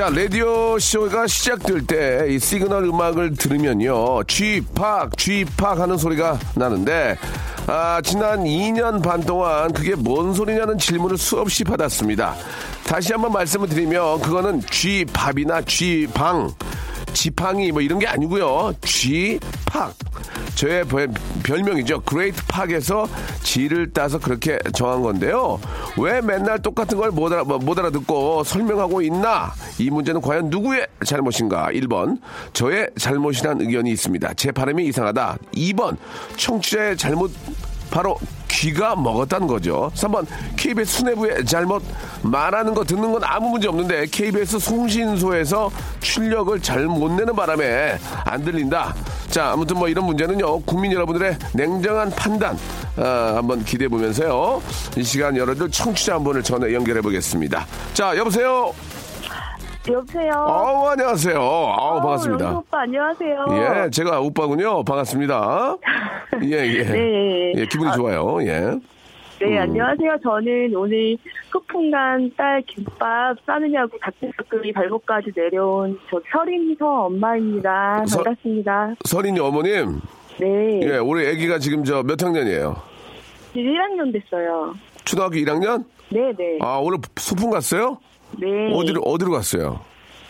자, 라디오 쇼가 시작될 때 이 시그널 음악을 들으면요. 쥐팍, 쥐팍 하는 소리가 나는데, 아, 지난 2년 반 동안 그게 뭔 소리냐는 질문을 수없이 받았습니다. 다시 한번 말씀을 드리면, 그거는 쥐밥이나 쥐방, 지팡이 뭐 이런 게 아니고요. 쥐팍. 저의 별- 별명이죠. Great Park에서 G를 따서 그렇게 정한 건데요. 왜 맨날 똑같은 걸 못 알아, 못 알아듣고 설명하고 있나? 이 문제는 과연 누구의 잘못인가? 1번. 저의 잘못이란 의견이 있습니다. 제 발음이 이상하다. 2번. 청취자의 잘못 바로 귀가 먹었다는 거죠. 3번 KBS 수뇌부의 잘못 말하는 거 듣는 건 아무 문제 없는데 KBS 송신소에서 출력을 잘 못 내는 바람에 안 들린다. 자 아무튼 뭐 이런 문제는요 국민 여러분들의 냉정한 판단 아, 한번 기대해 보면서요 이 시간 여러분들 청취자 한 분을 전화 연결해 보겠습니다. 자 여보세요. 여보세요. 아우 안녕하세요. 아우 어, 반갑습니다. 영수 오빠 안녕하세요. 예, 제가 오빠군요. 반갑습니다. 예, 예. 네. 예, 기분이 아, 좋아요. 예. 네, 음. 안녕하세요. 저는 오늘 소풍간 딸 김밥 싸느냐고 닭볶음이 발목까지 내려온 저 설인서 엄마입니다. 서- 반갑습니다. 서린이 어머님, 네. 예, 우리 아기가 지금 저 몇 학년이에요? 이제 1학년 됐어요. 초등학교 1학년? 네, 네. 아, 오늘 소풍 갔어요? 네. 어디로, 어디로 갔어요?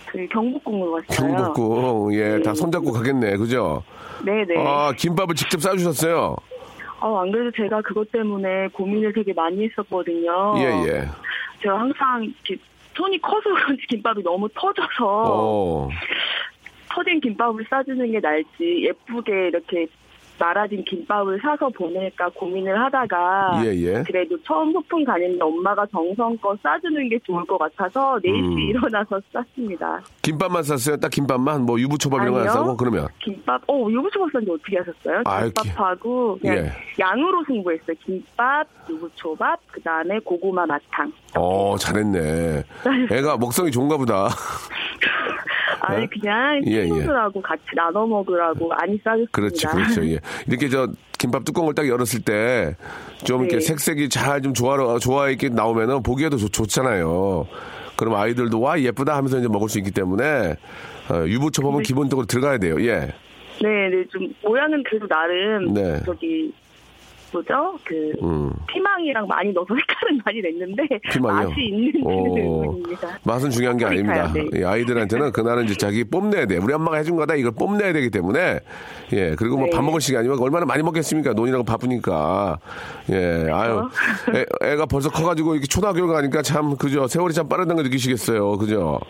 그 경복궁으로 갔어요. 경복궁, 예, 다 네. 손잡고 가겠네, 그죠? 네, 네. 아, 김밥을 직접 싸주셨어요? 어, 안 그래도 제가 그것 때문에 고민을 되게 많이 했었거든요. 예, 예. 제가 항상 이렇게 손이 커서 그런지 김밥이 너무 터져서 어, 터진 김밥을 싸주는 게 나을지 예쁘게 이렇게 말아진 김밥을 사서 보낼까 고민을 하다가 예, 예. 그래도 처음 소풍 가는데 엄마가 정성껏 싸주는 게 좋을 것 같아서 4시 음. 일어나서 쌌습니다. 김밥만 쌌어요? 딱 김밥만? 뭐 유부초밥 이런 거 안. 싸고? 그러면? 김밥, 어, 유부초밥 싼지 어떻게 하셨어요? 아유, 김밥하고 그냥 예. 양으로 승부했어요. 김밥, 유부초밥, 그 다음에 고구마 마탕. 어, 잘했네. 애가 먹성이 좋은가 보다. 아니 그냥 예, 예. 친구들하고 같이 나눠 먹으라고 많이 싸줬습니다. 그렇죠, 그렇죠. 예. 이렇게 저 김밥 뚜껑을 딱 열었을 때좀 이렇게 네. 색색이 잘 좀 조화로 좋아 있게 나오면은 보기에도 좋, 좋잖아요. 그럼 아이들도 와 예쁘다 하면서 이제 먹을 수 있기 때문에 어, 유부 초밥은 기본적으로 들어가야 돼요. 예. 네, 네, 좀 모양은 그래도 나름 네. 저기 뭐죠? 그 음. 피망이랑 많이 넣어서 색깔은 많이 냈는데 피망이요? 맛이 있는지는. 의문입니다. 맛은 중요한 게 아닙니다. 네. 예, 아이들한테는 그날은 이제 자기 pom내야 돼. 우리 엄마가 해준 거다 이걸 뽐내야 되기 때문에 예 그리고 뭐 네. 밥 먹을 시간이면 얼마나 많이 먹겠습니까? 논이라고 바쁘니까 예 아유 애, 가 벌써 커가지고 이렇게 초등학교 가니까 참 그죠 세월이 참 빠르다는 걸 느끼시겠어요. 그죠?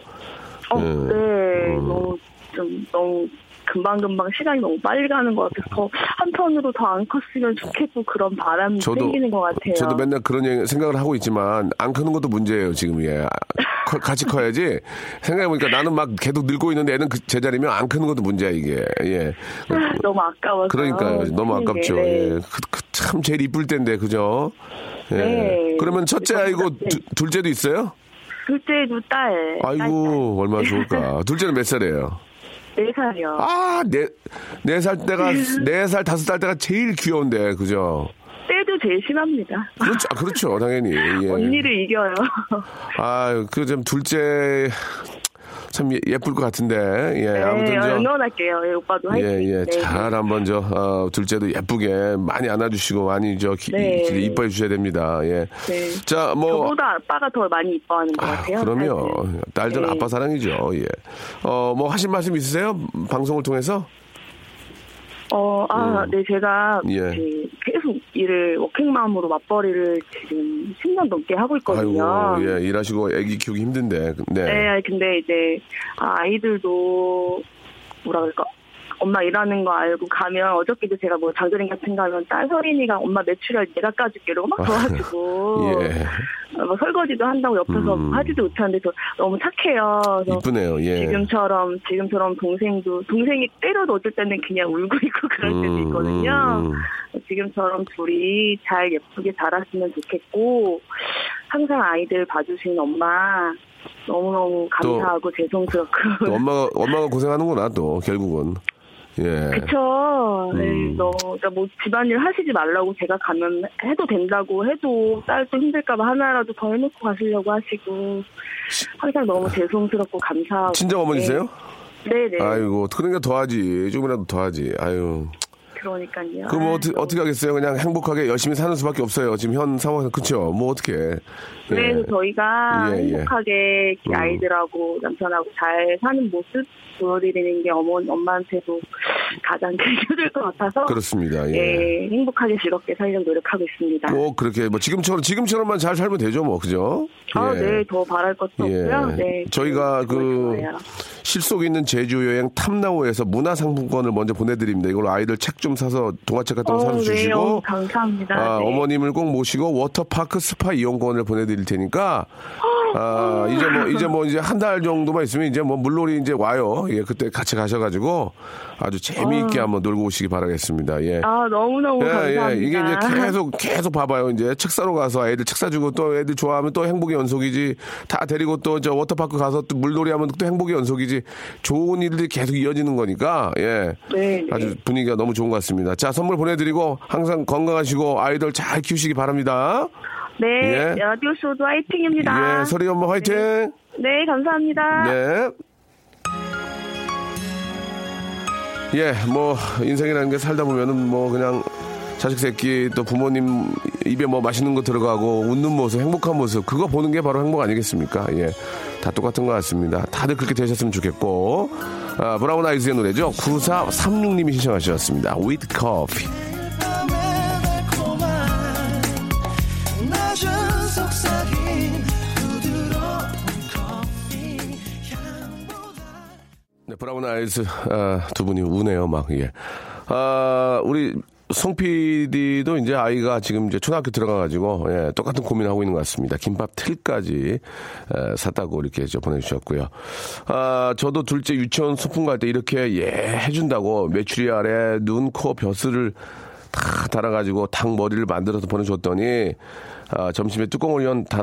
어, 예. 네, 너무 좀 너무 금방금방 시간이 너무 빨리 가는 것 같아서 더 한편으로 더 안 컸으면 좋겠고 그런 바람이 저도 생기는 것 같아요. 저도 맨날 그런 얘기- 생각을 하고 있지만 안 크는 것도 문제예요 지금 예 커- 같이 커야지. 생각해 보니까 나는 막 계속 늙고 있는데 애는 그 제자리면 안 크는 것도 문제야 이게. 예. 너무 아까워서. 그러니까요. 너무 아깝죠. 네. 예. 그, 그 참 제일 이쁠 때인데 그죠? 예. 네. 그러면 첫째 아이고 네. 두- 둘째도 있어요? 둘째도 딸. 아이고 얼마나 좋을까. 둘째는 몇 살이에요 네 살이요. 아 네 네 살 때가 네 살 다섯 살 때가 제일 귀여운데 그죠 때도 제일 심합니다. 그렇죠 아, 그렇죠 당연히 예. 언니를 이겨요. 아, 그 좀 둘째 참 예, 예쁠 것 같은데. 예, 네, 아무튼 저. 응원할게요. 예, 오빠도 화이팅. 예, 예. 네. 잘 한번 저, 어, 둘째도 예쁘게 많이 안아주시고 많이 저, 기, 네. 이뻐해 주셔야 됩니다. 예. 네. 자, 뭐. 저보다 아빠가 더 많이 이뻐하는 것 아, 같아요. 그럼요. 딸들은 네. 아빠 사랑이죠. 예. 어, 뭐 하신 말씀 있으세요? 방송을 통해서? 어, 아, 음. 네, 제가 예. 그 계속 일을 워킹맘으로 맞벌이를 지금 10년 넘게 하고 있거든요. 아이고, 예, 일하시고 애기 키우기 힘든데. 네. 네, 근데 이제 아, 아이들도 뭐라 그럴까 엄마 일하는 거 알고 가면 어저께도 제가 뭐 장조림 같은 거 하면 딸 서린이가 엄마 매출할 내가 까줄게 이러고 막 도와주고 예. 어, 뭐 설거지도 한다고 옆에서 음. 하지도 못하는데 저 너무 착해요. 이쁘네요. 예. 지금처럼 지금처럼 동생도 동생이 때려도 어쩔 때는 그냥 울고 있고 그럴 때도 음, 있거든요. 음, 지금처럼 둘이 잘 예쁘게 자랐으면 좋겠고 항상 아이들 봐주신 엄마 너무너무 또- 감사하고 죄송스럽고 또 엄마가, 엄마가 고생하는구나, 또, 결국은. 예. 그쵸. 네, 음. 너무 그러니까 뭐 집안일 하시지 말라고 제가 가면 해도 된다고 해도 딸도 힘들까봐 하나라도 더 해놓고 가시려고 하시고 항상 너무 죄송스럽고 감사하고 친정 어머니세요? 네네. 아이고, 그러니까 더하지. 조금이라도 더하지. 아유. 그러니까요. 그럼 뭐 어떻게, 어떻게 하겠어요? 그냥 행복하게 열심히 사는 수밖에 없어요. 지금 현 상황에서. 그쵸? 뭐 어떻게. 예. 그래서 저희가 예, 예. 행복하게 음. 아이들하고 남편하고 잘 사는 모습 보여드리는 게 어머 엄마한테도 가장 큰 효도일 것 같아서 그렇습니다. 예. 예, 행복하게 즐겁게 살려고 노력하고 있습니다. 꼭 그렇게 뭐 지금처럼 지금처럼만 잘 살면 되죠, 뭐 그죠? 아, 예. 네, 더 바랄 것도 예. 없고요. 네, 저희가 그 좋아요. 실속 있는 제주 여행 탐나오에서 문화상품권을 먼저 보내드립니다. 이걸로 아이들 책 좀 사서 동화책 같은 거 어, 사서 네, 주시고 어, 감사합니다. 아, 네. 어머님을 꼭 모시고 워터파크 스파 이용권을 보내드릴 테니까 아, 이제 뭐 이제 뭐 이제 한 달 정도만 있으면 이제 뭐 물놀이 이제 와요. 예, 그때 같이 가셔가지고 아주 재미있게 한번 놀고 오시기 바라겠습니다. 예. 아, 너무너무 감사합니다. 예, 예. 이게 이제 계속, 계속 봐봐요. 이제 책 사러 가서 애들 책 사 주고 또 애들 좋아하면 또 행복의 연속이지. 다 데리고 또 저 워터파크 가서 또 물놀이 하면 또 행복의 연속이지. 좋은 일들이 계속 이어지는 거니까, 예. 네, 네. 아주 분위기가 너무 좋은 것 같습니다. 자, 선물 보내드리고 항상 건강하시고 아이들 잘 키우시기 바랍니다. 네, 예. 라디오 쇼도 화이팅입니다. 예, 서리 엄마 화이팅! 네, 감사합니다. 네. 예, 뭐 인생이라는 게 살다 보면은 뭐 그냥 자식 새끼 또 부모님 입에 뭐 맛있는 거 들어가고 웃는 모습, 행복한 모습 그거 보는 게 바로 행복 아니겠습니까? 예, 다 똑같은 것 같습니다. 다들 그렇게 되셨으면 좋겠고 아, 브라운 아이즈의 노래죠. 9436님이 신청하셨습니다. With Coffee. 브라운 아이즈 아, 두 분이 우네요, 막 예. 아, 우리 송 PD도 이제 아이가 지금 이제 초등학교 들어가가지고 예, 똑같은 고민하고 있는 것 같습니다. 김밥 틀까지 에, 샀다고 이렇게 저 보내주셨고요. 아, 저도 둘째 유치원 소풍 갈 때 이렇게 예 해준다고 메추리알에 눈, 코, 벼슬을 다 달아가지고 닭 머리를 만들어서 보내줬더니 아, 점심에 뚜껑을 연 다-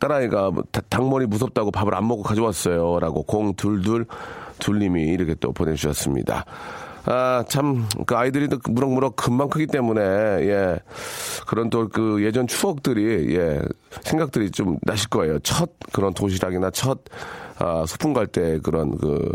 딸아이가 뭐 다- 닭머리 무섭다고 밥을 안 먹고 가져왔어요. 라고 공 둘둘 둘님이 이렇게 또 보내주셨습니다. 아, 참, 그 아이들이 또 무럭무럭 금방 크기 때문에, 예. 그런 또 그 예전 추억들이, 예. 생각들이 좀 나실 거예요. 첫 그런 도시락이나 첫, 아, 소풍 갈 때 그런 그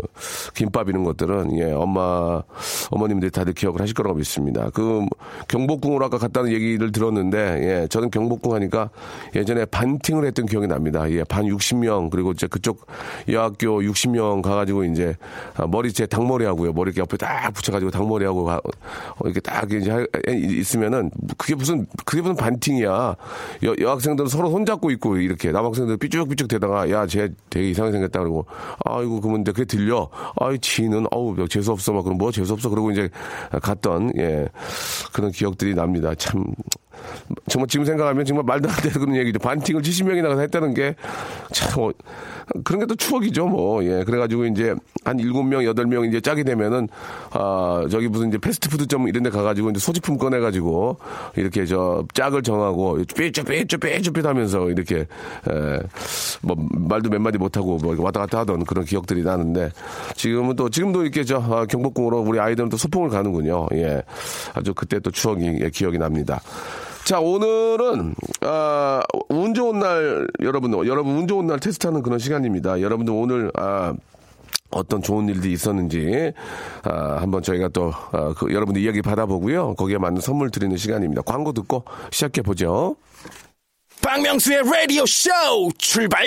김밥 이런 것들은, 예. 엄마, 어머님들이 다들 기억을 하실 거라고 믿습니다. 그 경복궁으로 아까 갔다는 얘기를 들었는데, 예. 저는 경복궁 하니까 예전에 반팅을 했던 기억이 납니다. 예. 반 60명, 그리고 이제 그쪽 여학교 60명 가가지고 이제 아, 머리 제 닭머리 하고요. 머리 이렇게 옆에 딱 붙여가지고 닭머리 하고 가- 어, 이렇게 딱 이제 하- 있으면은 그게 무슨 그게 무슨 반팅이야. 여, 여학생들은 서로 손잡고 있고 이렇게 남학생들 삐쭉삐쭉 대다가 야 쟤 되게 이상하게 생겼 다 그러고 아이고 그러면 근데 그게 들려. 아이 지는 어우 재수 없어 막 그럼 뭐 재수 없어 그러고 이제 갔던 예 그런 기억들이 납니다. 참 정말 지금 생각하면 정말 말도 안 되는 그런 얘기죠. 반팅을 70명이 나가서 했다는 게 참, 어, 그런 게 또 추억이죠, 뭐. 예. 그래가지고 이제 한 7명, 8명 이제 짝이 되면은, 아, 저기 무슨 이제 패스트푸드점 이런 데 가가지고 이제 소지품 꺼내가지고 이렇게 저 짝을 정하고 삐쭈삐쭈삐쭈삐 하면서 이렇게, 에, 뭐 말도 몇 마디 못하고 뭐 왔다 갔다 하던 그런 기억들이 나는데 지금은 또, 지금도 이렇게 저 아, 경복궁으로 우리 아이들은 또 소풍을 가는군요. 예. 아주 그때 또 추억이, 예, 기억이 납니다. 자, 오늘은, 아, 운 좋은 날, 여러분, 여러분 운 좋은 날 테스트하는 그런 시간입니다. 여러분들 오늘, 아, 어떤 좋은 일들이 있었는지 아, 한번 저희가 또 아, 그 여러분들 이야기 받아보고요. 거기에 맞는 선물 드리는 시간입니다. 광고 듣고 시작해 보죠. 박명수의 라디오 쇼 출발!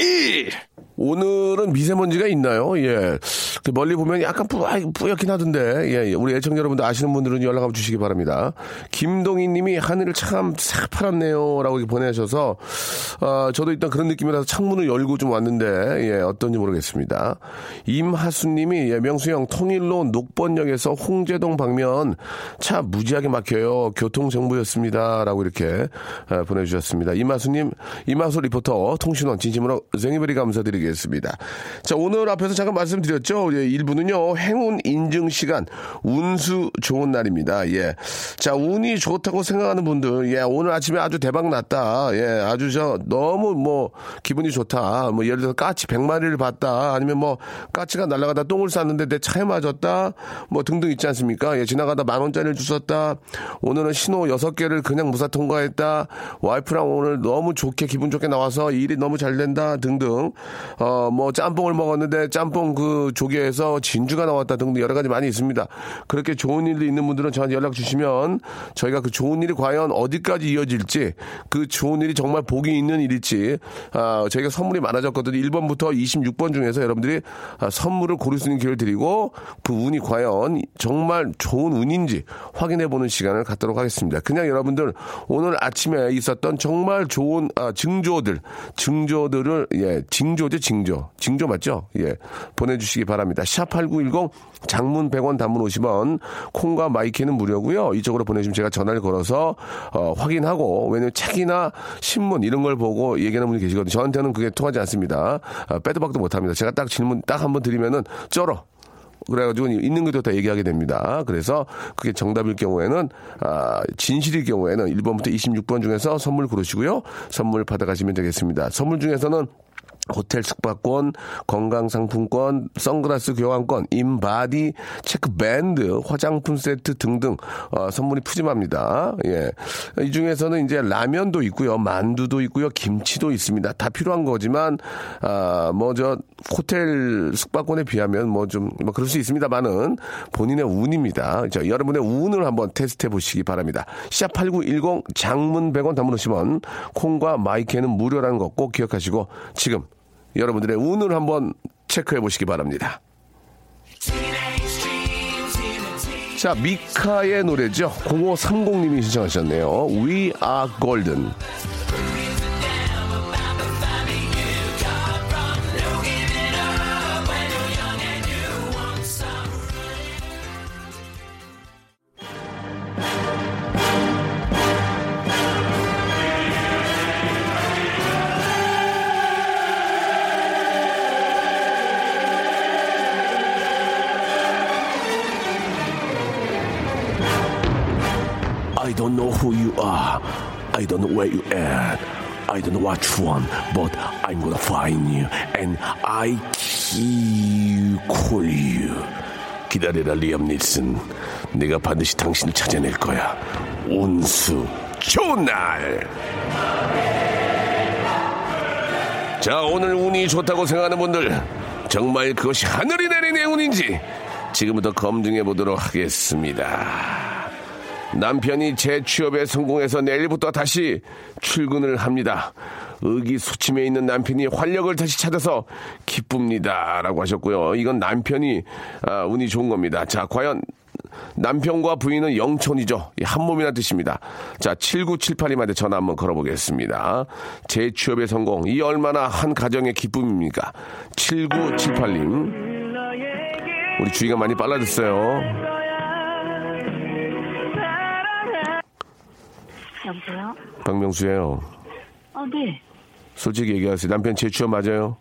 오늘은 미세먼지가 있나요? 예. 그 멀리 보면 약간 뿌, 뿌옇긴 하던데, 예, 예. 우리 애청자 여러분들 아시는 분들은 연락 한번 주시기 바랍니다. 김동희 님이 하늘을 참 새파랗네요. 라고 보내셔서, 어, 저도 일단 그런 느낌이라서 창문을 열고 좀 왔는데, 예, 어떤지 모르겠습니다. 임하수 님이, 예, 명수 형, 통일로 녹번역에서 홍제동 방면 차 무지하게 막혀요. 교통정보였습니다. 라고 이렇게 어, 보내주셨습니다. 임하수 님, 임하수 리포터, 통신원, 진심으로 생일베리 감사드리겠습니다. 자, 오늘 앞에서 잠깐 말씀드렸죠. 예, 1부는요, 행운 인증 시간, 운수 좋은 날입니다. 예. 자, 운이 좋다고 생각하는 분들, 예, 오늘 아침에 아주 대박 났다. 예, 아주 저, 너무 뭐, 기분이 좋다. 뭐, 예를 들어서 까치 100마리를 봤다. 아니면 뭐, 까치가 날아가다 똥을 쌌는데 내 차에 맞았다. 뭐, 등등 있지 않습니까? 예, 지나가다 만원짜리를 주셨다. 오늘은 신호 6개를 그냥 무사 통과했다. 와이프랑 오늘 너무 좋게, 기분 좋게 나와서 일이 너무 잘 된다. 등등. 어, 뭐, 짬뽕을 먹었는데 짬뽕 그 조개에서 진주가 나왔다 등등 여러 가지 많이 있습니다. 그렇게 좋은 일도 있는 분들은 저한테 연락 주시면 저희가 그 좋은 일이 과연 어디까지 이어질지 그 좋은 일이 정말 복이 있는 일일지 아, 저희가 선물이 많아졌거든요. 1번부터 26번 중에서 여러분들이 아, 선물을 고를 수 있는 기회를 드리고 그 운이 과연 정말 좋은 운인지 확인해 보는 시간을 갖도록 하겠습니다. 그냥 여러분들 오늘 아침에 있었던 정말 좋은 아, 증조들, 증조들을 예, 징조죠, 징조. 징조 맞죠? 예. 보내주시기 바랍니다. 샵8910 장문 100원 단문 50원 콩과 my K는 무료고요. 이쪽으로 보내주시면 제가 전화를 걸어서 어, 확인하고 왜냐면 책이나 신문 이런 걸 보고 얘기하는 분이 계시거든요. 저한테는 그게 통하지 않습니다. 아, 빼도 박도 못합니다. 제가 딱 질문 딱 한 번 드리면은 쩔어. 그래가지고 있는 것도 다 얘기하게 됩니다. 그래서 그게 정답일 경우에는 아, 진실일 경우에는 1번부터 26번 중에서 선물 고르시고요. 선물 받아가시면 되겠습니다. 선물 중에서는 호텔 숙박권, 건강상품권, 선글라스 교환권, 인바디, 체크밴드, 화장품 세트 등등 어, 선물이 푸짐합니다. 예, 이 중에서는 이제 라면도 있고요, 만두도 있고요, 김치도 있습니다. 다 필요한 거지만 아, 뭐 저 호텔 숙박권에 비하면 뭐좀뭐 그럴 수 있습니다만은 본인의 운입니다. 자, 여러분의 운을 한번 테스트해 보시기 바랍니다. 샵8910 장문 100원 담문 50원 콩과 마이크는 무료라는 거 꼭 기억하시고 지금 여러분들의 운을 한번 체크해 보시기 바랍니다. 자, 미카의 노래죠. 0530님이 신청하셨네요. We are golden. Don't know where you at. I don't know you want, but I'm gonna find you and I call you. 기다려라 리암 닐슨. 내가 반드시 당신을 찾아낼 거야. 운수 좋은 날. 자 오늘 운이 좋다고 생각하는 분들 정말 그것이 하늘이 내린 운인지 지금부터 검증해 보도록 하겠습니다. 남편이 재취업에 성공해서 내일부터 다시 출근을 합니다. 의기소침해 있는 남편이 활력을 다시 찾아서 기쁩니다. 라고 하셨고요. 이건 남편이 아, 운이 좋은 겁니다. 자, 과연 남편과 부인은 영촌이죠. 한 몸이나 뜻입니다. 자, 7978님한테 전화 한번 걸어보겠습니다. 재취업의 성공. 이 얼마나 한 가정의 기쁨입니까? 7978님. 우리 주의가 많이 빨라졌어요. 여보세요? 박명수예요. 어, 네. 솔직히 얘기하세요. 남편 재취업 맞아요?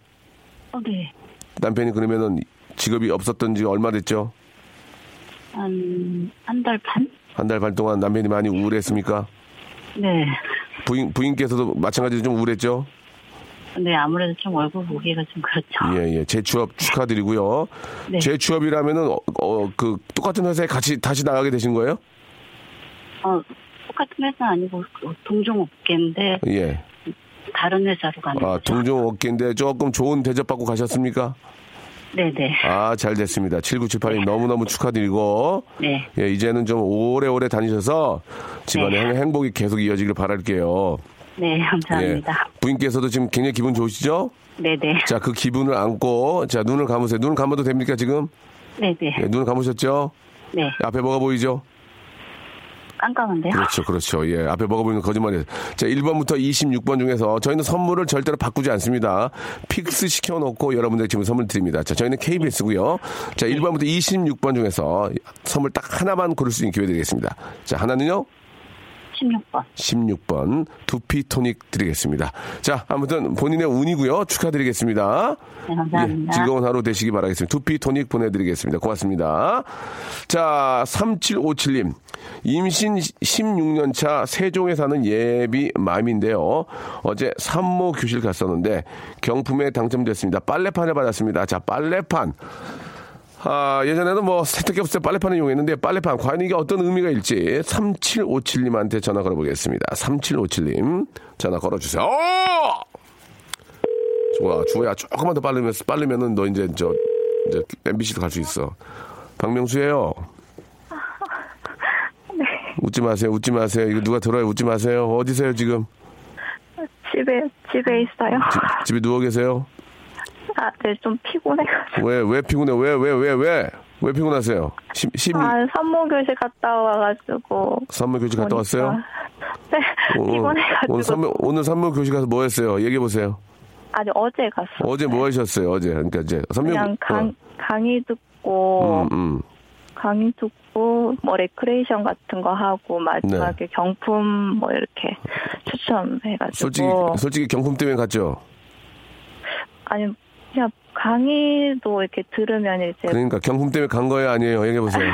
어, 네. 남편이 그러면은 직업이 없었던 지 얼마 됐죠? 한, 한 달 반? 한 달 반 동안 남편이 많이 우울했습니까? 네. 부인, 부인께서도 마찬가지로 좀 우울했죠? 네, 아무래도 좀 얼굴 보기가 좀 그렇죠. 예, 예. 재취업 축하드리고요. 네. 재취업이라면은, 어, 어, 그, 똑같은 회사에 같이 다시 나가게 되신 거예요? 어, 똑같은 회사 아니고 그 동종업계인데 예. 다른 회사로 가는 아, 거죠. 동종 업계인데 조금 좋은 대접받고 가셨습니까? 네네. 아, 잘 됐습니다. 7978님 너무너무 축하드리고. 네. 예, 이제는 좀 오래오래 다니셔서 집안의 네. 행복이 계속 이어지길 바랄게요. 네, 감사합니다. 예. 부인께서도 지금 굉장히 기분 좋으시죠? 네네. 자, 그 기분을 안고, 자, 눈을 감으세요. 눈을 감아도 됩니까, 지금? 네네. 예, 눈을 감으셨죠? 네. 앞에 뭐가 보이죠? 깜깜한데요? 그렇죠, 그렇죠. 예, 앞에 뭐가 보이는 거짓말이에요. 자, 1번부터 26번 중에서 저희는 선물을 절대로 바꾸지 않습니다. fix 시켜놓고 여러분들 지금 선물 드립니다. 자, 저희는 KBS고요. 자, 1번부터 26번 중에서 선물 딱 하나만 고를 수 있는 기회 드리겠습니다. 자, 하나는요? 16번. 16번 두피 토닉 드리겠습니다. 자, 아무튼 본인의 운이고요. 축하드리겠습니다. 네, 감사합니다. 예, 즐거운 하루 되시기 바라겠습니다. 두피 토닉 보내드리겠습니다. 고맙습니다. 자, 3757님. 임신 16년 차 세종에 사는 예비 맘인데요. 어제 산모 교실 갔었는데 경품에 당첨됐습니다. 빨래판을 받았습니다. 자, 빨래판. 아, 예전에는 뭐 세탁기 없을 때 빨래판을 이용했는데 빨래판 과연 이게 어떤 의미가 일지 3757님한테 전화 걸어보겠습니다. 3757님 전화 걸어주세요. 어! 좋아, 주호야 조금만 더 빠르면 빠르면은 너 이제 저 이제 MBC도 갈 수 있어. 박명수예요. 웃지 마세요, 웃지 마세요. 이거 누가 들어요? 웃지 마세요. 어디세요 지금? 집에 집에 있어요. 지- 집에 누워 계세요? 아, 네, 좀 피곤해가지고. 왜 왜 피곤해? 왜 왜 왜 왜? 왜 피곤하세요? 심, 심 아, 산모교실 갔다 와가지고. 산모 교실 갔다 왔어요? 네, 오- 피곤해가지고. 오늘 산모 오늘 산모 교실 가서 뭐 했어요? 얘기해 보세요. 아니, 어제 갔어. 어제 뭐 하셨어요? 어제 그러니까 이제 산모 그냥 강, 강의 듣고, 어, 음, 음. 강의 듣고, 뭐, 레크레이션 같은 거 하고, 마지막에 경품 뭐, 이렇게 추첨해가지고. 네. 솔직히 솔직히 경품 때문에 갔죠. 아니, 그냥 강의도 이렇게 들으면 이제. 그러니까 경품 때문에 간 거예요, 아니에요? 얘기해 보세요.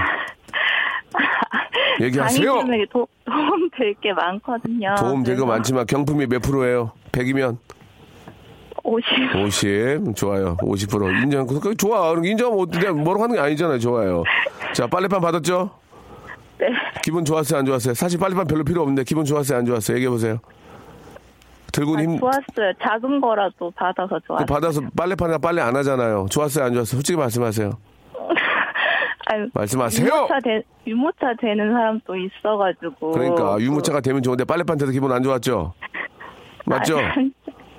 얘기하세요. 강의 도, 도움 될 게 많거든요. 도움 될 거 많지만 경품이 몇 프로예요? 100이면 50. 50 좋아요. 50% 인정. 그 좋아. 인정하면 어떻게 뭐라고 하는 게 아니잖아요. 좋아요. 자 빨래판 받았죠? 네. 기분 좋았어요, 안 좋았어요? 사실 빨래판 별로 필요 없는데 기분 좋았어요, 안 좋았어요? 얘기해 보세요. 들고 아니, 힘 좋았어요. 작은 거라도 받아서 그 좋았어요. 받아서 빨래판이나 빨래 안 하잖아요. 좋았어요, 안 좋았어요? 솔직히 말씀하세요. 아니, 말씀하세요. 유모차, 되, 유모차 되는 사람도 있어가지고. 그러니까 유모차가 되면 좋은데 빨래판 돼서 기분 안 좋았죠? 맞죠? 아니,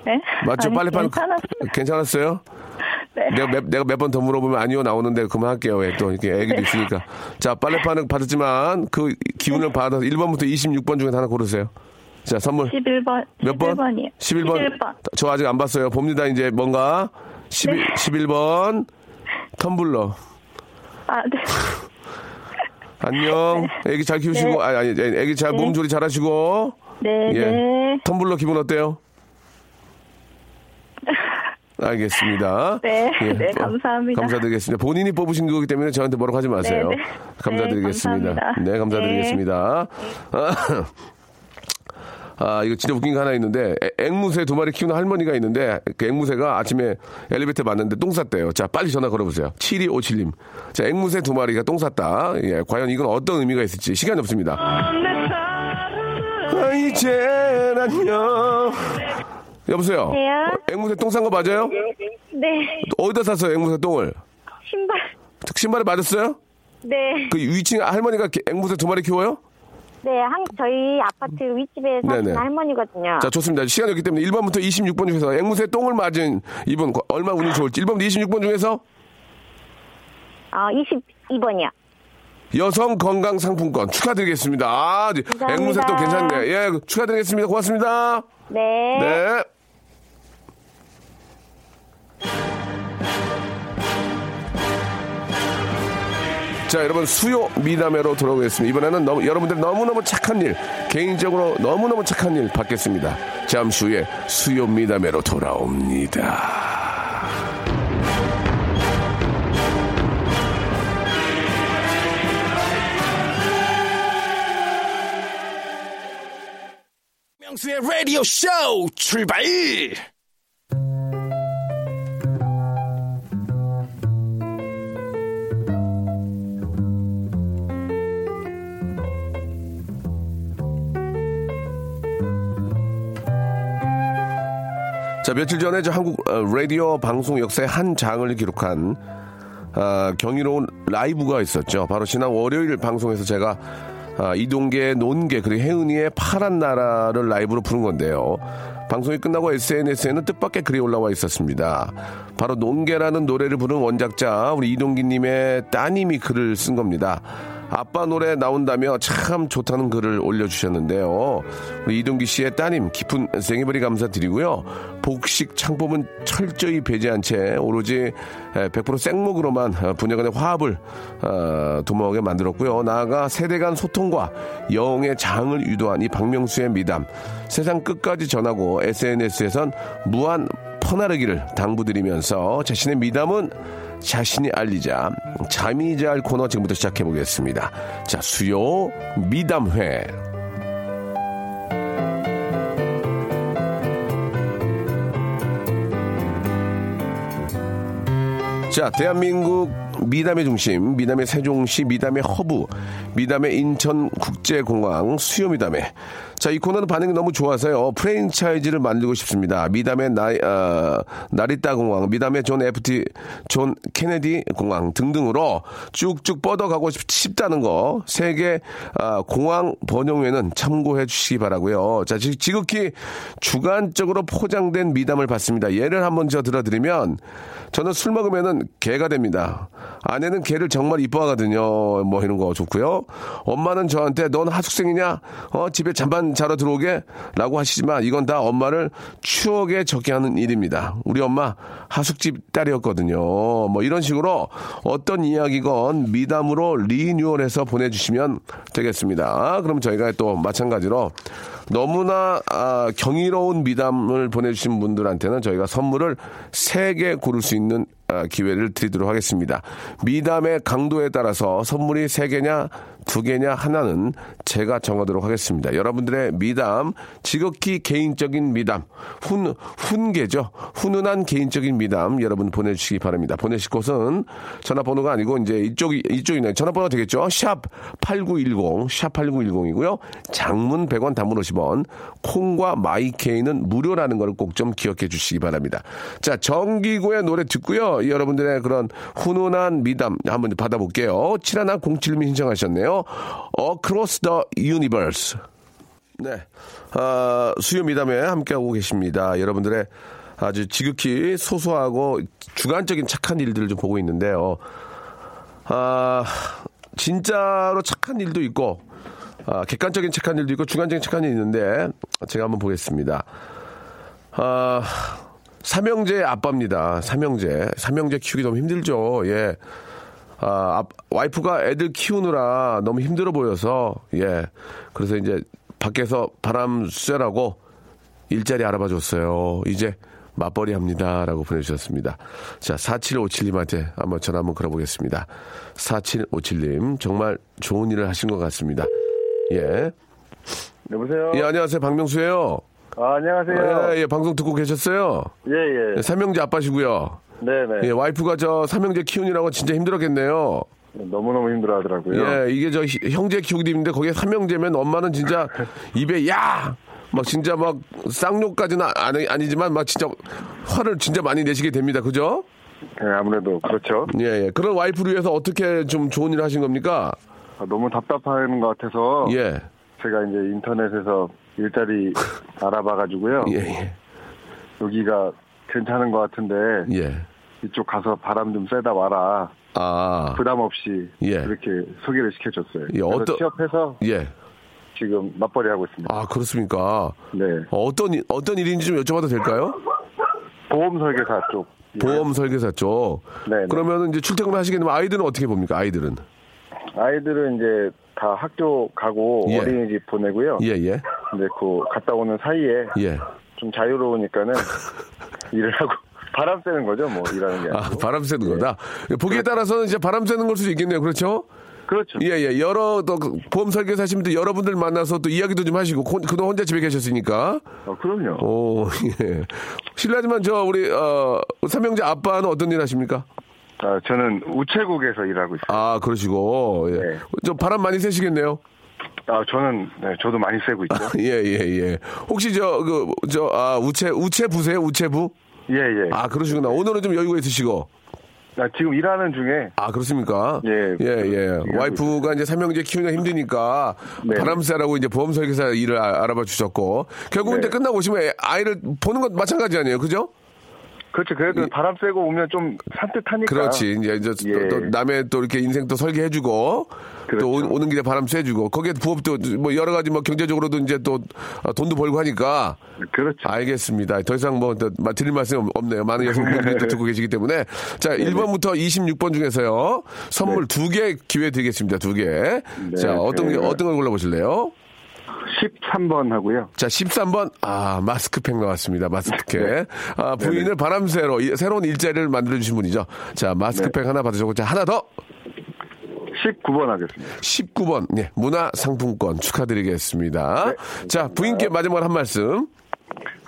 네? 맞죠? 아니, 빨래판 괜찮았어요. 괜찮았어요? 네. 내가 몇, 내가 몇 번 더 물어보면 아니요 나오는데 그만할게요. 왜또 이렇게 애기도 있으니까. 자, 빨래판은 받았지만 그 기운을 받아서 1번부터 26번 중에 하나 고르세요. 자, 선물 11번. 몇 번? 11번이요. 11번. 11번. 저 아직 안 봤어요. 봅니다. 이제 뭔가 11, 11번 텀블러. 아, 네. 안녕. 애기 잘 키우시고 네. 아니 아니 애기 잘 네. 몸조리 잘 하시고. 네, 예. 네. 텀블러 기분 어때요? 알겠습니다. 네, 예, 네, 어, 감사합니다. 감사드리겠습니다. 본인이 뽑으신 거기 때문에 저한테 뭐라고 하지 마세요. 네, 네. 감사드리겠습니다. 네, 감사합니다. 네, 감사드리겠습니다. 아, 아, 이거 진짜 웃긴 거 하나 있는데, 애- 앵무새 두 마리 키우는 할머니가 있는데, 그 앵무새가 아침에 엘리베이터 맞는데 똥 쌌대요. 자, 빨리 전화 걸어보세요. 7257님. 자, 앵무새 두 마리가 똥 쌌다. 예, 과연 이건 어떤 의미가 있을지 시간이 없습니다. 아, 이젠 안녕. 여보세요? 여보세요? 어, 앵무새 똥 싼 거 맞아요? 네. 어디다 샀어요, 앵무새 똥을? 신발. 신발에 맞았어요? 네. 그 위층 할머니가 개- 앵무새 두 마리 키워요? 네, 한, 저희 아파트 윗집에 네네. 할머니거든요. 자, 좋습니다. 시간이 없기 때문에 1번부터 26번 중에서 앵무새 똥을 맞은 이분 거- 얼마 운이 좋을지 1번부터 26번 중에서 어, 22번이요. 여성 건강 상품권 축하드리겠습니다. 아, 앵무새 똥 괜찮네. 예, 축하드리겠습니다. 고맙습니다. 네. 네. 자, 여러분 수요 미담회로 돌아오겠습니다. 이번에는 너무, 여러분들 너무너무 착한 일, 개인적으로 너무너무 착한 일 받겠습니다. 잠시 후에 수요 미담회로 돌아옵니다. 명수의 라디오 쇼 출발! 며칠 전에 저 한국 어, 라디오 방송 역사의 한 장을 기록한 아, 경이로운 라이브가 있었죠. 바로 지난 월요일 방송에서 제가 아, 이동계, 논계, 그리고 혜은이의 파란 나라를 라이브로 부른 건데요. 방송이 끝나고 SNS에는 뜻밖의 글이 올라와 있었습니다. 바로 논계라는 노래를 부른 원작자 우리 이동기님의 따님이 글을 쓴 겁니다. 아빠 노래 나온다며 참 좋다는 글을 올려주셨는데요. 우리 이동기 씨의 따님 깊은 생일버리 감사드리고요. 복식 창법은 철저히 배제한 채 오로지 100% 생목으로만 부녀 간의 화합을 어, 도모하게 만들었고요. 나아가 세대 간 소통과 영의 장을 유도한 이 박명수의 미담 세상 끝까지 전하고 SNS에선 무한 퍼나르기를 당부드리면서 자신의 미담은 자신이 알리자 잠이 잘 코너 지금부터 시작해 보겠습니다. 자 수요 미담회. 자 대한민국 미담의 중심, 미담의 세종시, 미담의 허브, 미담의 인천국제공항, 수요미담회. 자, 이 코너는 반응이 너무 좋아서요. 프랜차이즈를 만들고 싶습니다. 미담의 나, 어, 나리타 공항, 미담의 존 FT, 존 케네디 공항 등등으로 쭉쭉 뻗어가고 싶, 다는 거. 세계 어, 공항 번영회는 참고해 주시기 바라고요. 자, 지, 지극히 주관적으로 포장된 미담을 받습니다. 예를 한번 저 들어드리면 저는 술 먹으면은 개가 됩니다. 아내는 개를 정말 이뻐하거든요. 뭐 이런 거 좋고요. 엄마는 저한테 넌 하숙생이냐? 어 집에 잠깐 자러 들어오게? 라고 하시지만 이건 다 엄마를 추억에 적게 하는 일입니다. 우리 엄마 하숙집 딸이었거든요. 뭐 이런 식으로 어떤 이야기건 미담으로 리뉴얼해서 보내주시면 되겠습니다. 그럼 저희가 또 마찬가지로 너무나 아, 경이로운 미담을 보내주신 분들한테는 저희가 선물을 3개 고를 수 있는 아, 기회를 드리도록 하겠습니다. 미담의 강도에 따라서 선물이 3개냐, 2개냐, 하나는 제가 정하도록 하겠습니다. 여러분들의 미담, 지극히 개인적인 미담, 훈, 훈계죠. 훈훈한 개인적인 미담 여러분 보내주시기 바랍니다. 보내실 곳은 전화번호가 아니고 이제 이쪽이, 이쪽이네. 전화번호 되겠죠? 샵 8910, 샵 8910이고요. 장문 100원 단문 50원, 콩과 마이케이는 무료라는 걸 꼭 좀 기억해 주시기 바랍니다. 자, 정기구의 노래 듣고요. 여러분들의 그런 훈훈한 미담 한번 받아볼게요. 7107님이 신청하셨네요. Across the Universe. 네. 아, 수요 미담에 함께하고 계십니다. 여러분들의 아주 지극히 소소하고 주관적인 착한 일들을 좀 보고 있는데요. 아, 진짜로 착한 일도 있고, 아, 객관적인 착한 일도 있고, 주관적인 착한 일이 있는데, 제가 한번 보겠습니다. 아, 삼형제 아빠입니다. 삼형제. 삼형제 키우기 너무 힘들죠. 예. 아, 와이프가 애들 키우느라 너무 힘들어 보여서, 예. 그래서 이제 밖에서 바람 쐬라고 일자리 알아봐 줬어요. 이제 맞벌이 합니다. 라고 보내주셨습니다. 자, 4757님한테 한번 전화 한번 걸어보겠습니다. 4757님, 정말 좋은 일을 하신 것 같습니다. 예. 여보세요? 예, 안녕하세요. 박명수예요 아, 안녕하세요. 예, 예, 방송 듣고 계셨어요? 예, 예. 삼형제 아빠시고요. 네네. 예, 와이프가 저 삼형제 키우느라고 진짜 힘들었겠네요. 너무너무 힘들어 하더라고요. 예, 이게 저 히- 형제 키우기도 힘든데 거기에 삼형제면 엄마는 진짜 입에 야! 막 진짜 막 쌍욕까지는 아니, 아니지만 막 진짜 화를 진짜 많이 내시게 됩니다. 그죠? 예, 아무래도 그렇죠. 예, 예. 그런 와이프를 위해서 어떻게 좀 좋은 일을 하신 겁니까? 아, 너무 답답한 것 같아서 예. 제가 이제 인터넷에서 일자리 알아봐가지고요. 예, 예. 여기가 괜찮은 것 같은데 예. 이쪽 가서 바람 좀 쐬다 와라. 아. 부담 없이 예. 그렇게 소개를 시켜줬어요. 예, 그래서 어떠- 취업해서 예. 지금 맞벌이 하고 있습니다. 아, 그렇습니까? 네. 어, 어떤, 일- 어떤 일인지 좀 여쭤봐도 될까요? 보험 설계사 쪽. 예. 보험 설계사 쪽. 네. 네. 그러면 이제 출퇴근을 하시겠는데 아이들은 어떻게 봅니까? 아이들은? 아이들은 이제 다 학교 가고 예. 어린이집 보내고요. 예, 예. 근데 그 갔다 오는 사이에 예. 좀 자유로우니까는 일을 하고 바람 쐬는 거죠, 뭐 일하는 게 아. 바람 쐬는 거다. 보기에 따라서는 이제 바람 쐬는 걸 수도 있겠네요. 그렇죠? 그렇죠. 예, 예. 여러, 또, 그 보험 설계사 또 여러분들 만나서 또 이야기도 좀 하시고, 고- 그동안 혼자 집에 계셨으니까. 어, 그럼요. 오, 예. 실례지만 저, 우리, 어, 삼형제 아빠는 어떤 일 하십니까? 아, 저는 우체국에서 일하고 있어요. 아, 그러시고, 예. 네. 저 바람 많이 쐬시겠네요? 아, 저는, 네, 저도 많이 쐬고 있죠. 예, 예, 예. 혹시 저, 그, 저, 아, 우체, 우체부세요? 우체부? 예, 예. 아, 그러시구나. 오늘은 좀 여유가 있으시고. 아, 지금 일하는 중에, 아, 그렇습니까? 예. 예, 예. 일하고 와이프가 이제 삼형제 키우기가 힘드니까 네. 바람 쐬라고 이제 보험 설계사 일을 아- 알아봐 주셨고 결국 이제 네. 끝나고 오시면 애- 아이를 보는 건 마찬가지 아니에요. 그죠? 그렇죠. 그래도 바람 쐬고 오면 좀 산뜻하니까. 그렇지. 이제, 이제 또- 예. 또 남의 또 이렇게 인생 또 설계해주고 그렇죠. 또 오- 오는 길에 바람 쐬주고 거기에 부업도 뭐 여러 가지 뭐 경제적으로도 이제 또 아, 돈도 벌고 하니까 그렇죠. 알겠습니다. 더 이상 뭐또 드릴 말씀이 없- 없네요. 많은 여성분들이 또 듣고 계시기 때문에 자 1번부터 26번 중에서요 선물 두개 기회 드리겠습니다. 두 개. 자 어떤 게 네. 어떤 걸 골라보실래요? 13번 하고요. 자, 13번. 아, 마스크팩 나왔습니다. 마스크팩. 네. 아, 부인을 바람새로 이- 새로운 일자리를 만들어주신 분이죠. 자, 마스크팩 네. 하나 받으셨고, 자, 하나 더. 19번 하겠습니다. 19번. 네, 문화상품권 축하드리겠습니다. 네. 자, 부인께 마지막으로 한 말씀.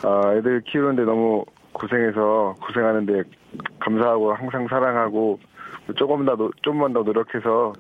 아, 애들 키우는데 너무 고생해서 고생하는데 감사하고 항상 사랑하고 조금 더 노- 좀만 더 노력해서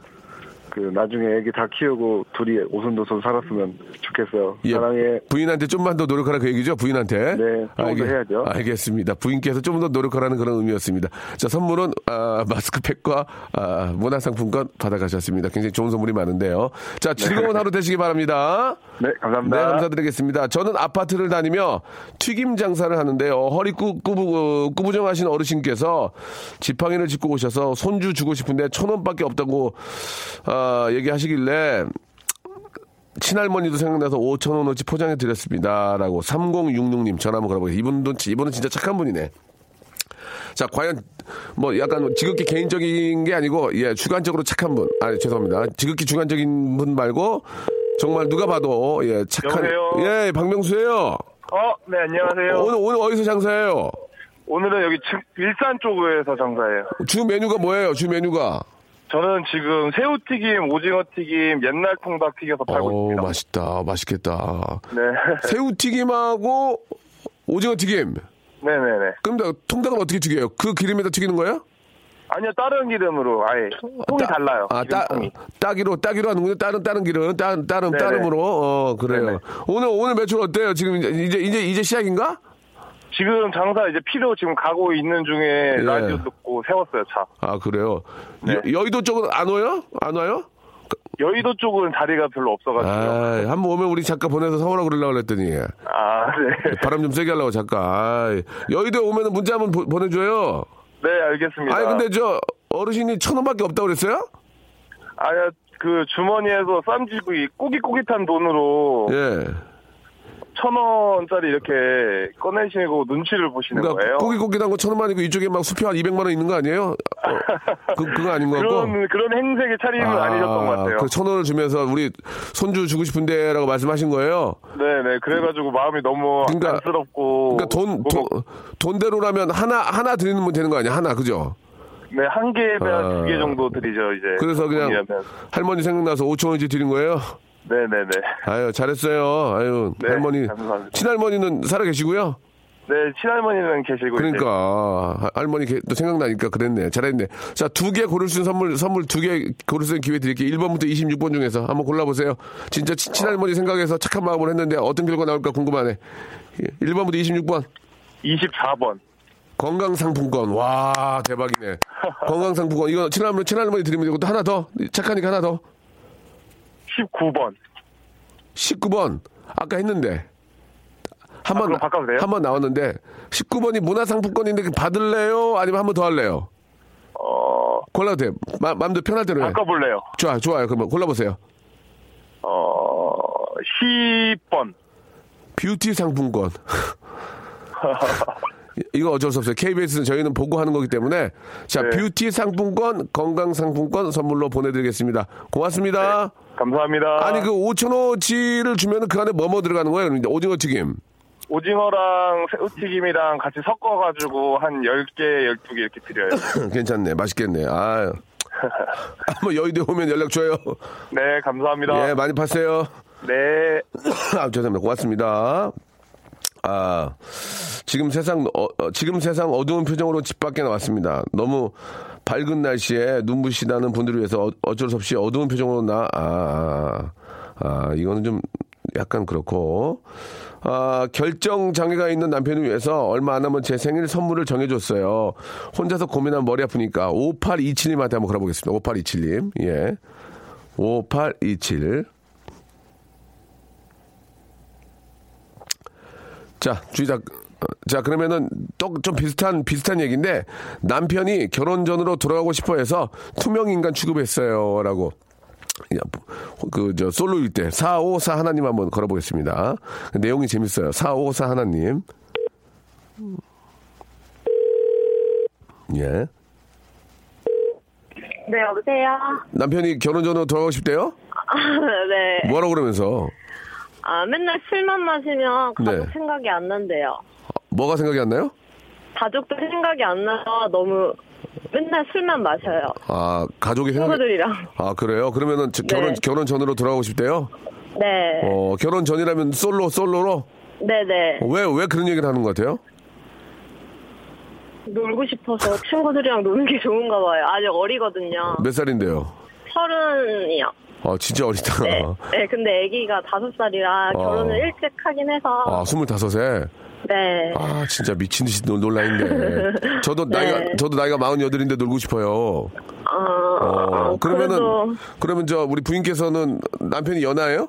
그 나중에 애기 다 키우고 둘이 오손도손 살았으면 좋겠어요. 예, 사랑해. 부인한테 좀만 더 노력하라 그 얘기죠? 부인한테. 네, 더 해야죠. 알겠습니다. 부인께서 좀 더 노력하라는 그런 의미였습니다. 자, 선물은 아, 마스크팩과 아, 문화상품권 받아가셨습니다. 굉장히 좋은 선물이 많은데요. 자, 즐거운 하루 되시기 바랍니다. 네, 감사합니다. 네, 감사드리겠습니다. 저는 아파트를 다니며 튀김 장사를 하는데요. 허리 꾸, 꾸부, 어, 꾸부정하신 어르신께서 지팡이를 짚고 오셔서 손주 주고 싶은데 천 원밖에 없다고 아, 얘기하시길래 친할머니도 생각나서 5천 원어치 포장해 드렸습니다 라고 3066님 전화 한번 걸어보겠습니다. 이분도 이분은 진짜 착한 분이네. 자, 과연 뭐 약간 지극히 개인적인 게 아니고 예, 주관적으로 착한 분. 아, 죄송합니다. 지극히 주관적인 분 말고 정말 누가 봐도 예, 착한 여보세요? 예, 박명수예요. 어, 네, 안녕하세요. 오늘 오늘 어디서 장사해요? 오늘은 여기 측- 일산 쪽에서 장사해요. 주 메뉴가 뭐예요? 주 메뉴가? 저는 지금 새우튀김, 오징어튀김, 옛날 통닭 튀겨서 팔고 오, 있습니다. 맛있다. 맛있겠다. 네. 새우튀김하고 오징어 튀김. 네네네. 그럼 나 통닭은 어떻게 튀겨요? 그 기름에다 튀기는 거예요? 아니요, 다른 기름으로 아예. 통이 따- 달라요. 아, 따, 통이. 따기로, 따기로 하는군요. 다른, 다른 기름, 따, 다른, 네네. 따름으로. 어, 그래요. 네네. 오늘, 오늘 매출 어때요? 지금 이제, 이제, 이제 시작인가? 지금 장사 이제 필요 지금 가고 있는 중에 예. 라디오 듣고 세웠어요, 차. 아, 그래요. 네. 여, 여의도 쪽은 안 와요? 안 와요? 여의도 쪽은 자리가 별로 없어가지고. 아, 한번 오면 우리 작가 보내서 사오라고 그러려고 그랬더니. 아, 네. 바람 좀 세게 하려고 작가. 아이, 여의도에 오면 문자 한번 보- 보내줘요. 네, 알겠습니다. 아니, 근데 저, 어르신이 천 원밖에 없다고 그랬어요? 아니야, 그 주머니에서 쌈지구이 꼬깃꼬깃한 돈으로 예. 천 원짜리 이렇게 꺼내시고 눈치를 보시는 그러니까 거예요. 고기고기한 거 천 원만이고 이쪽에 막 수표 한 200만 원 있는 거 아니에요? 어, 그, 그거 아닌 것 같고. 그런 그런 행색의 차림은 아, 니셨던것 같아요. 그 천 원을 주면서 우리 손주 주고 싶은데 라고 말씀하신 거예요. 네네. 그래가지고 마음이 너무 그러니까- 안쓰럽고. 그러니까 돈, 뭐, 돈, 돈대로라면 하나, 하나 드리면 되는 거 아니야? 하나, 그죠? 네, 한 개에 아. 두개 정도 드리죠, 이제. 그래서 그냥 돈이라면. 할머니 생각나서 5천 원치 드린 거예요? 네네네. 아유, 잘했어요. 아유, 네, 할머니. 감사합니다. 친할머니는 살아 계시고요? 네, 친할머니는 계시고. 이제 그러니까 하- 할머니 게- 또 생각나니까 그랬네. 잘했네. 자, 두 개 고를 수 있는 선물 선물 두 개 고를 수 있는 기회 드릴게요. 1번부터 26번 중에서 한번 골라 보세요. 진짜 친- 친할머니 생각해서 착한 마음으로 했는데 어떤 결과 나올까 궁금하네. 1번부터 26번. 24번. 건강 상품권. 와, 대박이네. 건강 상품권. 이거 친할머니 친할머니 드리면 되고 또 하나 더. 착하니까 하나 더. 19번. 19번. 아까 했는데. 한 번, 그럼 바꿔도 돼요? 한번 나왔는데, 19번이 문화상품권인데 받을래요? 아니면 한 번 더 할래요? 어, 골라도 돼요. 마, 마음대로 편할 대로 해. 바꿔볼래요. 좋아, 좋아요. 그러면 골라보세요. 어, 10번. 뷰티 상품권. 이거 어쩔 수 없어요. KBS는 저희는 보고 하는 거기 때문에. 자, 네. 뷰티 상품권, 건강 상품권 선물로 보내드리겠습니다. 고맙습니다. 감사합니다. 아니, 그 5천원어치를 주면 그 안에 뭐뭐 들어가는 거예요? 오징어 튀김. 오징어랑 새우튀김이랑 같이 섞어가지고 한 10개, 12개 이렇게 드려요. 괜찮네. 맛있겠네. 아유. 한번 여의도에 오면 연락 줘요. 네, 감사합니다. 예, 많이 파세요. 네. 아, 죄송합니다. 고맙습니다. 아, 지금 세상, 어, 어, 지금 세상 어두운 표정으로 집 밖에 나왔습니다. 너무 밝은 날씨에 눈부시다는 분들을 위해서 어, 어쩔 수 없이 어두운 표정으로 나, 아, 아, 아, 이거는 좀 약간 그렇고. 아, 결정 장애가 있는 남편을 위해서 얼마 안 하면 제 생일 선물을 정해줬어요. 혼자서 고민하면 머리 아프니까 5827님한테 한번 걸어보겠습니다. 5827님. 예. 5827. 자, 주의자. 자, 그러면은 또좀 비슷한, 비슷한 얘기인데 남편이 결혼 전으로 돌아가고 싶어 해서 투명 인간 취급했어요. 라고. 그, 저, 솔로일 때, 454 하나님 한번 걸어보겠습니다. 내용이 재밌어요. 454 하나님. 예. 네, 여보세요? 남편이 결혼 전으로 돌아가고 싶대요? 아, 네. 뭐라고 그러면서? 아, 맨날 술만 마시면 가족 네. 생각이 안 난대요. 뭐가 생각이 안 나요? 가족도 생각이 안 나서 너무 맨날 술만 마셔요. 아, 가족이 생각 친구들이랑. 아, 그래요? 그러면은 저- 결혼, 네. 결혼 전으로 돌아가고 싶대요? 네. 어, 결혼 전이라면 솔로, 솔로로? 네 네. 왜, 왜 그런 얘기를 하는 것 같아요? 놀고 싶어서 친구들이랑 노는 게 좋은가 봐요. 아직 어리거든요. 몇 살인데요? 서른이요. 아, 진짜 어리다. 네. 네, 근데 아기가 다섯 살이라 결혼을 어. 일찍 하긴 해서. 아, 스물다섯에? 네. 아, 진짜 미친 듯이 놀- 놀라있네. 저도 나이가, 네. 저도 나이가 마흔여덟인데 놀고 싶어요. 어, 어, 그러면은, 그래도- 그러면 저, 우리 부인께서는 남편이 연하예요?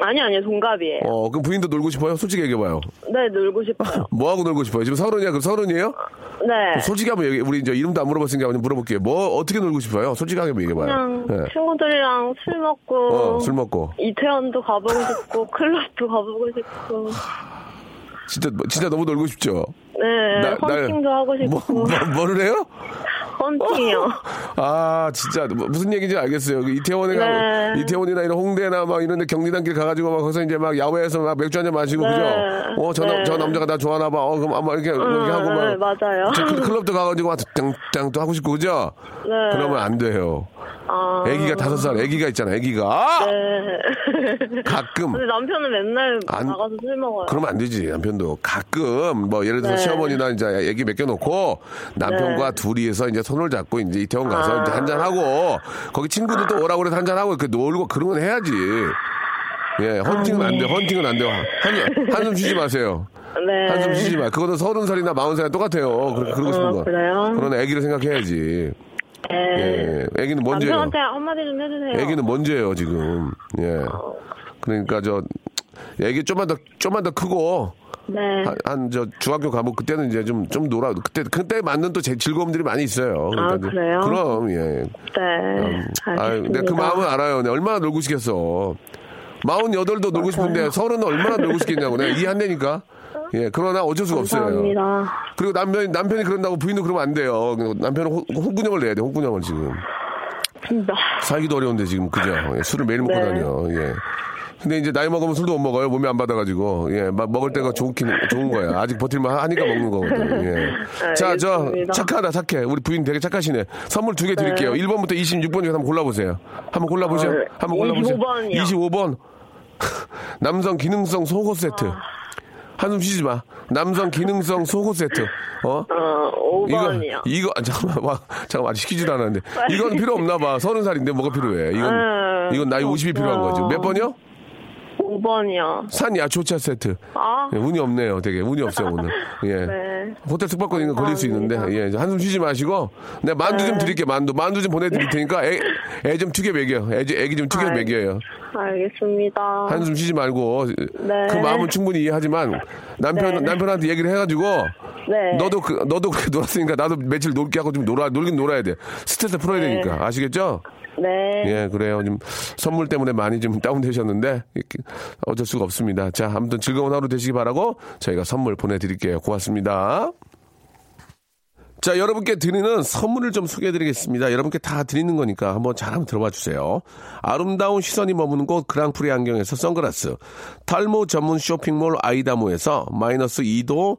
아니, 아니요, 동갑이에요. 어, 그럼 부인도 놀고 싶어요? 솔직히 얘기해봐요. 네, 놀고 싶어요. 뭐 하고 놀고 싶어요? 지금 서른이야? 그럼 서른이에요? 네. 솔직히 한번 얘기, 우리 이제 이름도 안 물어봤으니까 한번 물어볼게요. 뭐, 어떻게 놀고 싶어요? 솔직하게 한번 얘기해봐요. 그냥 예. 친구들이랑 술 먹고. 어, 술 먹고. 이태원도 가보고 싶고, 클럽도 가보고 싶고. 진짜, 진짜 너무 놀고 싶죠? 네, 나- 날- 헌팅도 하고 뭐, 싶고. 뭐, 뭐를 해요? 헌팅이요. 아, 진짜 뭐, 무슨 얘기인지 알겠어요. 그 이태원에 네. 가 이태원이나 이런 홍대나 막 이런 데 경리단길 가가지고 막 거기서 이제 막 야외에서 막 맥주 한잔 마시고 네. 그죠? 어, 저, 남- 네. 저 남자가 나 좋아하나 봐. 어, 그럼 아마 이렇게, 이렇게 하고 네, 막. 맞아요. 저 클- 클럽도 가가지고 막 땡땡도 하고 싶고 그죠? 네. 그러면 안 돼요. 아. 애기가 다섯 살, 애기가 있잖아, 애기가. 네. 가끔. 근데 남편은 맨날 안- 나가서 술 먹어요. 그러면 안 되지 남편도 가끔 뭐 예를 들어서 네. 시어머니나 이제 애기 맡겨놓고 남편과 둘이서 이제 손을 잡고 이제 이태원 가서 아. 이제 한잔 하고 거기 친구들도 오라고 그래서 한잔 하고 그 놀고 그런 건 해야지. 예, 헌팅은 안 돼. 헌팅은 안 돼요. 한, 한숨 쉬지 마세요. 네. 한숨 쉬지 마. 그거는 서른 살이나 마흔 살이나 똑같아요. 그, 그러고 싶은 어, 거. 그래요? 그런 애기를 생각해야지. 네. 예, 애기는 먼저예요. 남편한테 한마디 좀 해주세요. 애기는 먼저예요 지금. 예. 그러니까 저 애기 좀만 더 좀만 더 크고 네. 한 저 중학교 가면 그때는 이제 좀 좀 놀아 그때 그때 맞는 또 제 즐거움들이 많이 있어요. 아, 이제 그래요? 그럼 예. 네. 아, 알겠습니다. 근데 그 마음은 알아요. 내가 얼마나 놀고 싶겠어. 마흔 여덟도 놀고 싶은데 서른은 얼마나 놀고 싶겠냐고 내가 이해한다니까. 예, 그러나 어쩔 수가 없어요. 감사합니다. 그리고 남편이 남편이 그런다고 부인도 그러면 안 돼요. 남편은 호, 홍군형을 내야 돼. 홍군형을 지금. 진짜. 살기도 어려운데 지금 그죠? 예, 술을 매일 먹고 네. 다녀. 예. 근데 이제 나이 먹으면 술도 못 먹어요. 몸이 안 받아가지고. 예, 막 먹을 때가 좋긴, 좋은 거야. 아직 버틸만 하니까 먹는 거거든. 예. 자, 저. 착하다, 착해. 우리 부인 되게 착하시네. 선물 두 개 드릴게요. 1번부터 26번 중에 한번 골라보세요. 한번 골라보세요. 어, 한번 골라보세요. 25번 이요. 25번. 남성 기능성 속옷 세트. 아. 한숨 쉬지 마. 남성 기능성 속옷 세트. 어? 어, 5번이요. 이거, 이거, 아, 잠깐만, 와, 잠깐만, 아직 시키지도 않았는데. 이건 필요 없나 봐. 서른 살인데 뭐가 필요해. 이건, 음, 이건 나이 50이 필요한 거지. 몇 번이요? 5번이요. 산 야초차 세트. 아. 예, 운이 없네요, 되게. 운이 없어요, 오늘. 예. 네. 호텔 숙박권 이거 걸릴 수 있는데, 예. 한숨 쉬지 마시고, 내가 만두 좀 드릴게요, 만두. 만두 좀 보내드릴 테니까, 애, 애 좀 튀겨 먹여. 애, 애기 좀 튀겨 아이. 먹여요. 알겠습니다. 한숨 쉬지 말고, 네. 그 마음은 충분히 이해하지만, 남편, 네. 남편한테 얘기를 해가지고, 네. 너도 그, 너도 그렇게 놀았으니까 나도 며칠 놀게 하고 좀 놀아, 놀긴 놀아야 돼. 스트레스 풀어야 네. 되니까. 아시겠죠? 네. 예, 그래요. 좀 선물 때문에 많이 좀 다운되셨는데 어쩔 수가 없습니다. 자, 아무튼 즐거운 하루 되시기 바라고 저희가 선물 보내드릴게요. 고맙습니다. 자, 여러분께 드리는 선물을 좀 소개해 드리겠습니다. 여러분께 다 드리는 거니까 한번 잘 한번 들어봐 주세요. 아름다운 시선이 머무는 곳 그랑프리 안경에서 선글라스, 탈모 전문 쇼핑몰 아이다모에서 마이너스 2도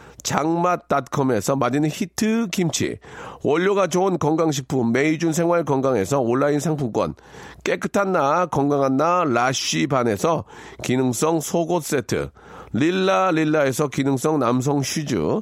장맛닷컴에서 맛있는 히트 김치, 원료가 좋은 건강식품 메이준 생활 건강에서 온라인 상품권, 깨끗한 나 건강한 나 라쉬 반에서 기능성 속옷 세트, 릴라 릴라에서 기능성 남성 슈즈,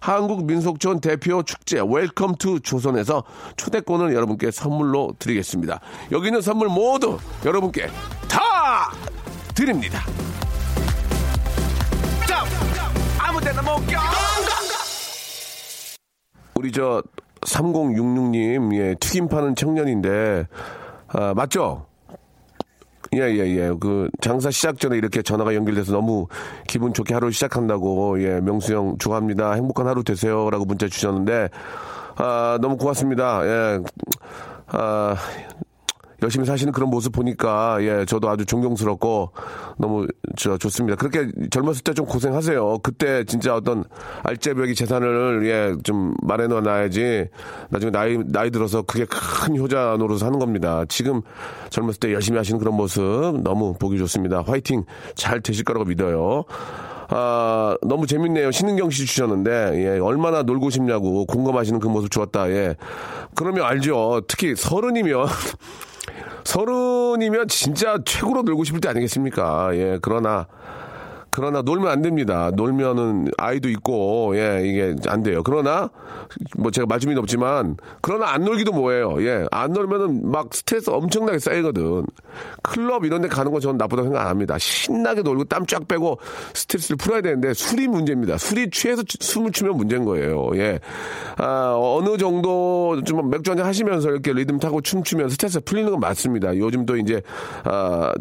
한국민속촌 대표 축제 Welcome to 조선에서 초대권을 여러분께 선물로 드리겠습니다. 여기 있는 선물 모두 여러분께 다 드립니다. 우리 저 3066님 예, 튀김 파는 청년인데 아, 맞죠? 예, 예, 예. 그, 장사 시작 전에 이렇게 전화가 연결돼서 너무 기분 좋게 하루 시작한다고, 예, 명수 형 축하합니다. 행복한 하루 되세요. 라고 문자 주셨는데, 아, 너무 고맙습니다. 예, 아, 열심히 사시는 그런 모습 보니까 예 저도 아주 존경스럽고 너무 저 좋습니다. 그렇게 젊었을 때 좀 고생하세요. 그때 진짜 어떤 알짜배기 재산을 예좀 마련해 놔야지 나중에 나이 나이 들어서 그게 큰 효자 노릇을 하는 겁니다. 지금 젊었을 때 열심히 하시는 그런 모습 너무 보기 좋습니다. 화이팅 잘 되실 거라고 믿어요. 아, 너무 재밌네요. 신은경 씨 주셨는데, 예, 얼마나 놀고 싶냐고 공감하시는 그 모습 좋았다, 예. 그러면 알죠. 특히 서른이면, 서른이면 진짜 최고로 놀고 싶을 때 아니겠습니까? 예, 그러나, 그러나 놀면 안 됩니다. 놀면은 아이도 있고, 예, 이게 안 돼요. 그러나, 뭐 제가 말씀이 없지만, 그러나 안 놀기도 뭐예요. 예, 안 놀면은 막 스트레스 엄청나게 쌓이거든. 클럽 이런 데 가는 건 저는 나쁘다고 생각 안 합니다. 신나게 놀고 땀 쫙 빼고 스트레스를 풀어야 되는데 술이 문제입니다. 술이 취해서 숨을 추면 문제인 거예요. 예. 아, 어느 정도 좀 맥주 한잔 하시면서 이렇게 리듬 타고 춤추면 스트레스 풀리는 건 맞습니다. 요즘도 이제, 아,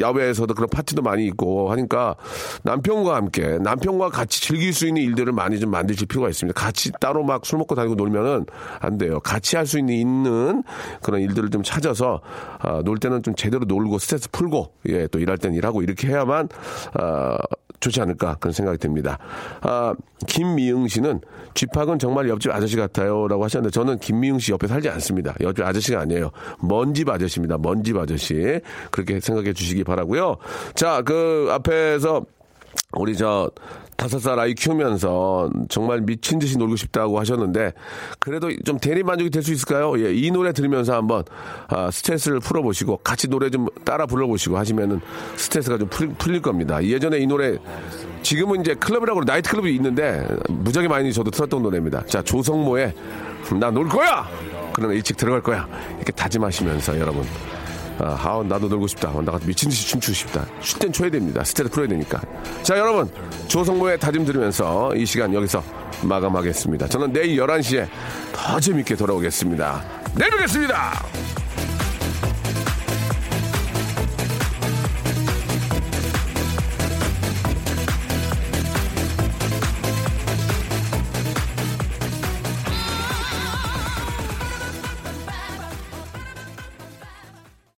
야외에서도 그런 파티도 많이 있고 하니까 남편과 함께 남편과 같이 즐길 수 있는 일들을 많이 좀 만드실 필요가 있습니다. 같이 따로 막 술 먹고 다니고 놀면은 안 돼요. 같이 할 수 있는 있는 그런 일들을 좀 찾아서 아, 놀 때는 좀 제대로 놀고 스트레스 풀고 예 또 일할 때는 일하고 이렇게 해야만 아, 좋지 않을까 그런 생각이 듭니다. 아, 김미응 씨는 쥐팍은 정말 옆집 아저씨 같아요라고 하셨는데 저는 김미응 씨 옆에 살지 않습니다. 옆집 아저씨가 아니에요. 먼 집 아저씨입니다. 먼 집 아저씨 그렇게 생각해 주시기 바라고요. 자, 그 앞에서 우리 저 다섯 살 아이 키우면서 정말 미친 듯이 놀고 싶다고 하셨는데 그래도 좀 대리 만족이 될 수 있을까요? 예, 이 노래 들으면서 한번 아, 스트레스를 풀어보시고 같이 노래 좀 따라 불러보시고 하시면은 스트레스가 좀 풀, 풀릴 겁니다. 예전에 이 노래 지금은 이제 클럽이라고 나이트 클럽이 있는데 무지하게 많이 저도 틀었던 노래입니다. 자 조성모의 나 놀 거야. 그러나 일찍 들어갈 거야. 이렇게 다짐하시면서 여러분 아, 아, 나도 놀고 싶다. 어, 나가서 미친 듯이 춤추고 싶다. 쉴 땐 쉬어야 됩니다. 스트레스 풀어야 되니까. 자, 여러분. 조성모의 다짐 들으면서 이 시간 여기서 마감하겠습니다. 저는 내일 11시에 더 재밌게 돌아오겠습니다. 내일 뵙겠습니다.